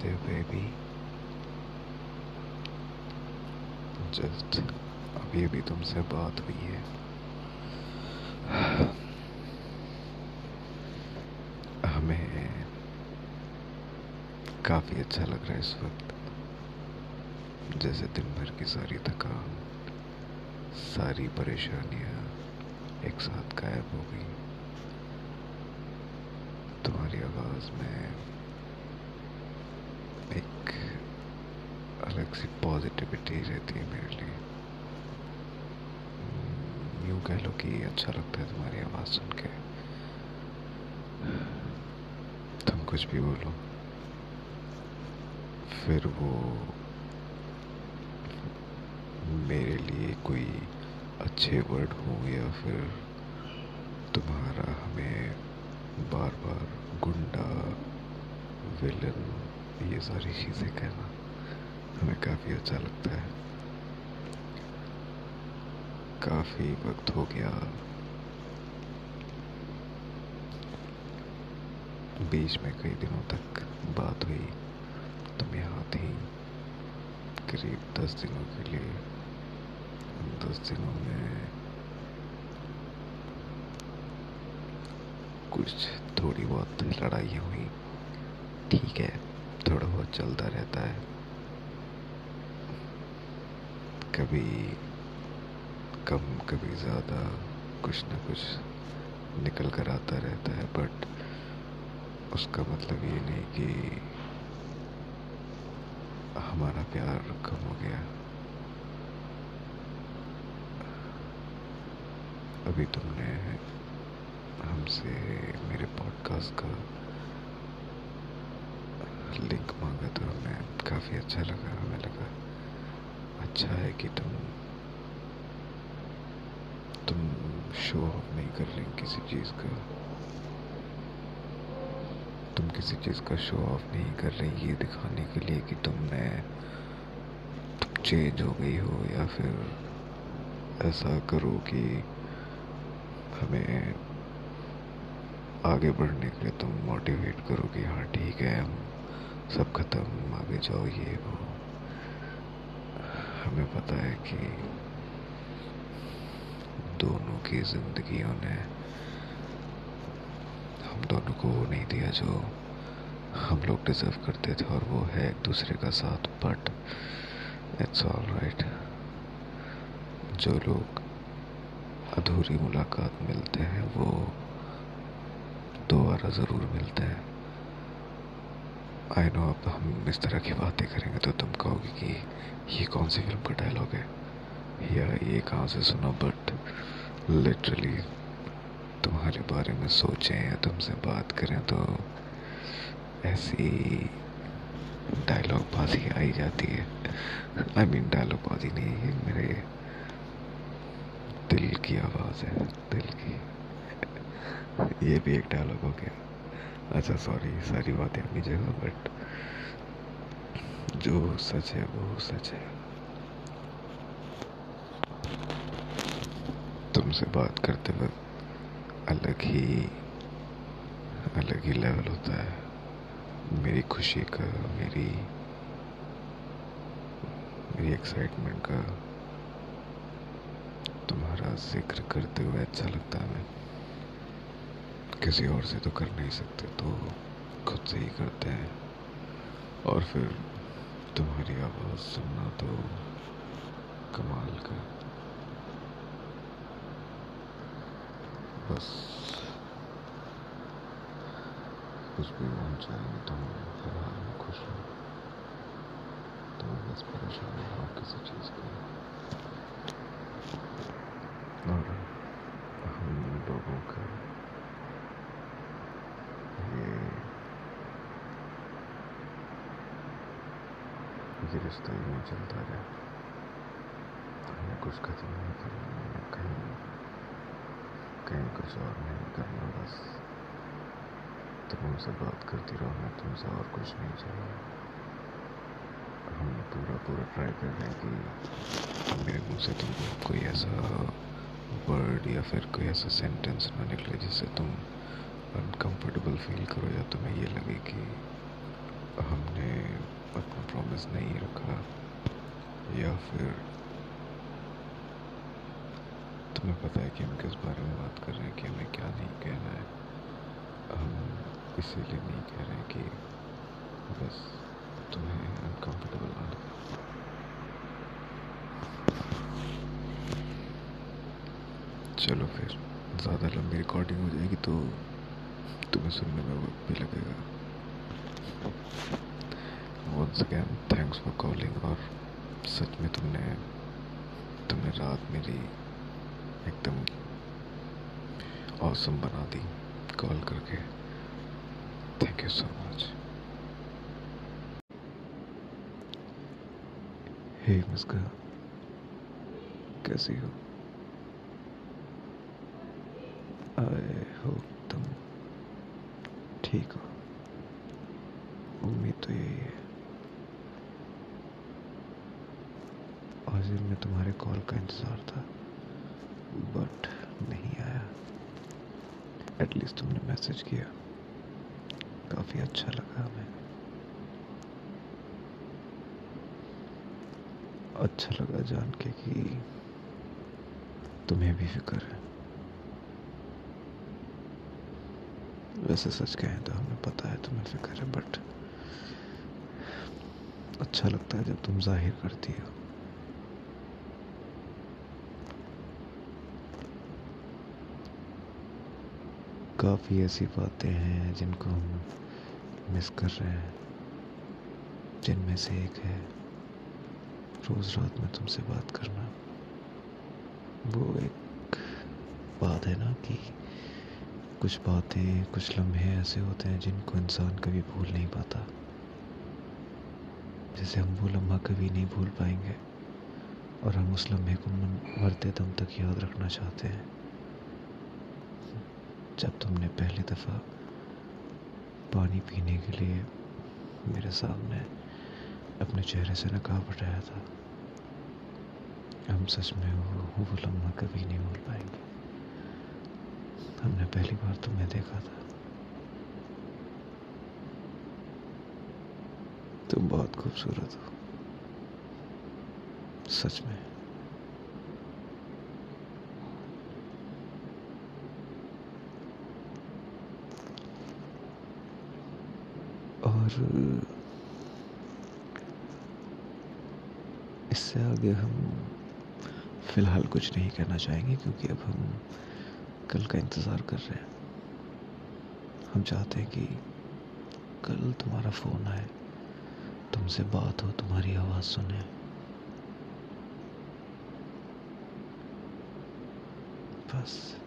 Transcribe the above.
There, baby. Just अभी अभी तुमसे बात हुई है हमें काफ़ी अच्छा लग रहा है इस वक्त। जैसे दिन भर की सारी थकान सारी परेशानियाँ एक साथ गायब हो गई। तुम्हारी आवाज़ में एक अलग सी पॉजिटिविटी रहती है मेरे लिए। यूँ कह लो कि अच्छा लगता है तुम्हारी आवाज़ सुन के। तुम कुछ भी बोलो। फिर वो मेरे लिए कोई अच्छे वर्ड हो या फिर तुम्हारा हमें बार बार गुंडा विलन ये सारी चीज़ें कहना हमें काफ़ी अच्छा लगता है। काफ़ी वक्त हो गया। बीच में कई दिनों तक बात हुई। तुम यहाँ थी। करीब दस दिनों के लिए। दस दिनों में कुछ थोड़ी बहुत लड़ाई हुई। ठीक है। बहुत चलता रहता है। कभी कम, कभी ज़्यादा, कुछ ना कुछ निकल कर आता रहता है बट उसका मतलब ये नहीं कि हमारा प्यार कम हो गया। अभी तुमने हमसे मेरे पॉडकास्ट का लिंक मांगा तो हमें काफ़ी अच्छा लगा, हमें लगा अच्छा है कि तुम तुम शो ऑफ़ नहीं कर रही किसी चीज़ का। तुम किसी चीज़ का शो ऑफ़ नहीं कर रही ये दिखाने के लिए कि तुमने, तुम चेंज हो गई हो या फिर ऐसा करो कि हमें आगे बढ़ने के लिए तुम मोटिवेट करो कि हाँ ठीक है, हम सब ख़त्म, आगे जाओ, ये वो। हमें पता है कि दोनों की जिंदगियों ने हम दोनों को वो नहीं दिया जो हम लोग डिजर्व करते थे, और वो है एक दूसरे का साथ। बट इट्स ऑल राइट जो लोग अधूरी मुलाकात मिलते हैं, वो दोबारा ज़रूर मिलते हैं। आई नो अब हम इस तरह की बातें करेंगे तो तुम कहोगे कि ये कौन सी फ़िल्म का डायलॉग है? या ये कहाँ से सुना? बट लिटरली तुम्हारे बारे में सोचें या तुमसे बात करें तो ऐसी डायलॉग बाजी आई जाती है। आई मीन डायलॉग बाजी नहीं है मेरे दिल की आवाज़ है, दिल की। ये भी एक डायलॉग हो गया। अच्छा सॉरी सारी बातें अपनी जगह बट जो सच है, वो सच है। तुमसे बात करते वक्त अलग ही अलग ही लेवल होता है। मेरी खुशी का, मेरी मेरी एक्साइटमेंट का तुम्हारा ज़िक्र करते हुए अच्छा लगता है। हमें किसी और से तो कर नहीं सकते तो खुद से ही करते हैं। और फिर तुम्हारी आवाज़ सुनना तो कमाल का बस कुछ भी होना चाहिए तुम फ़िलहाल में खुश हो। तुम बस परेशान हो किसी चीज़ की और हम लोगों का ये रिश्ता यूँ चलता रहा। हमें कुछ खत्म नहीं करना कहीं कहीं कुछ और नहीं करना बस। तुम हमसे बात करती रहो, मैं तुमसे और कुछ नहीं चाहिए हम पूरा पूरा ट्राई कर रहे कि मेरे मुँह से तुमको कोई ऐसा वर्ड या फिर कोई ऐसा सेंटेंस ना निकले जिससे तुम अनकंफर्टेबल फील करो या तुम्हें ये लगे कि हमने अपना प्रॉमिस नहीं रखा। या फिर तुम्हें पता है कि हम किस बारे में बात कर रहे हैं, कि हमें क्या नहीं कहना है। हम इसीलिए नहीं कह रहे हैं कि बस तुम्हें अनकम्फर्टेबल ना चलो फिर, ज़्यादा लंबी रिकॉर्डिंग हो जाएगी तो तुम्हें सुनने में वक्त भी लगेगा। Once again thanks for calling और सच में तुमने तुमने रात मेरी एकदम औसम बना दी कॉल करके। Thank you so much hey Muska कैसी हो? आई होप तुम ठीक हो। उम्मीद तो यही है। आज मैं तुम्हारे कॉल का इंतज़ार था बट नहीं आया। एटलीस्ट तुमने मैसेज किया। काफ़ी अच्छा लगा हमें। अच्छा लगा जान के कि तुम्हें भी फ़िक्र है। वैसे सच कहें तो हमें पता है तुम्हें फ़िक्र है बट अच्छा लगता है जब तुम ज़ाहिर करती हो। काफ़ी ऐसी बातें हैं जिनको हम मिस कर रहे हैं। जिनमें से एक है, रोज़ रात में तुमसे बात करना। वो एक बात है ना कि कुछ बातें, कुछ लम्हे ऐसे होते हैं जिनको इंसान कभी भूल नहीं पाता। जैसे हम वो लम्हा कभी नहीं भूल पाएँगे और हम उस लम्हे को मरते दम तक याद रखना चाहते हैं। जब तुमने पहली दफ़ा पानी पीने के लिए मेरे सामने अपने चेहरे से नकाब हटाया था, हम सच में वो वो लम्हा कभी नहीं भूल पाएँगे। हमने पहली बार तुम्हें देखा था। तुम बहुत खूबसूरत हो। सच में और इससे आगे हम फ़िलहाल कुछ नहीं कहना चाहेंगे क्योंकि अब हम कल का इंतज़ार कर रहे हैं। हम चाहते हैं कि कल तुम्हारा फ़ोन आए, तुमसे बात हो, तुम्हारी आवाज़ सुने। बस।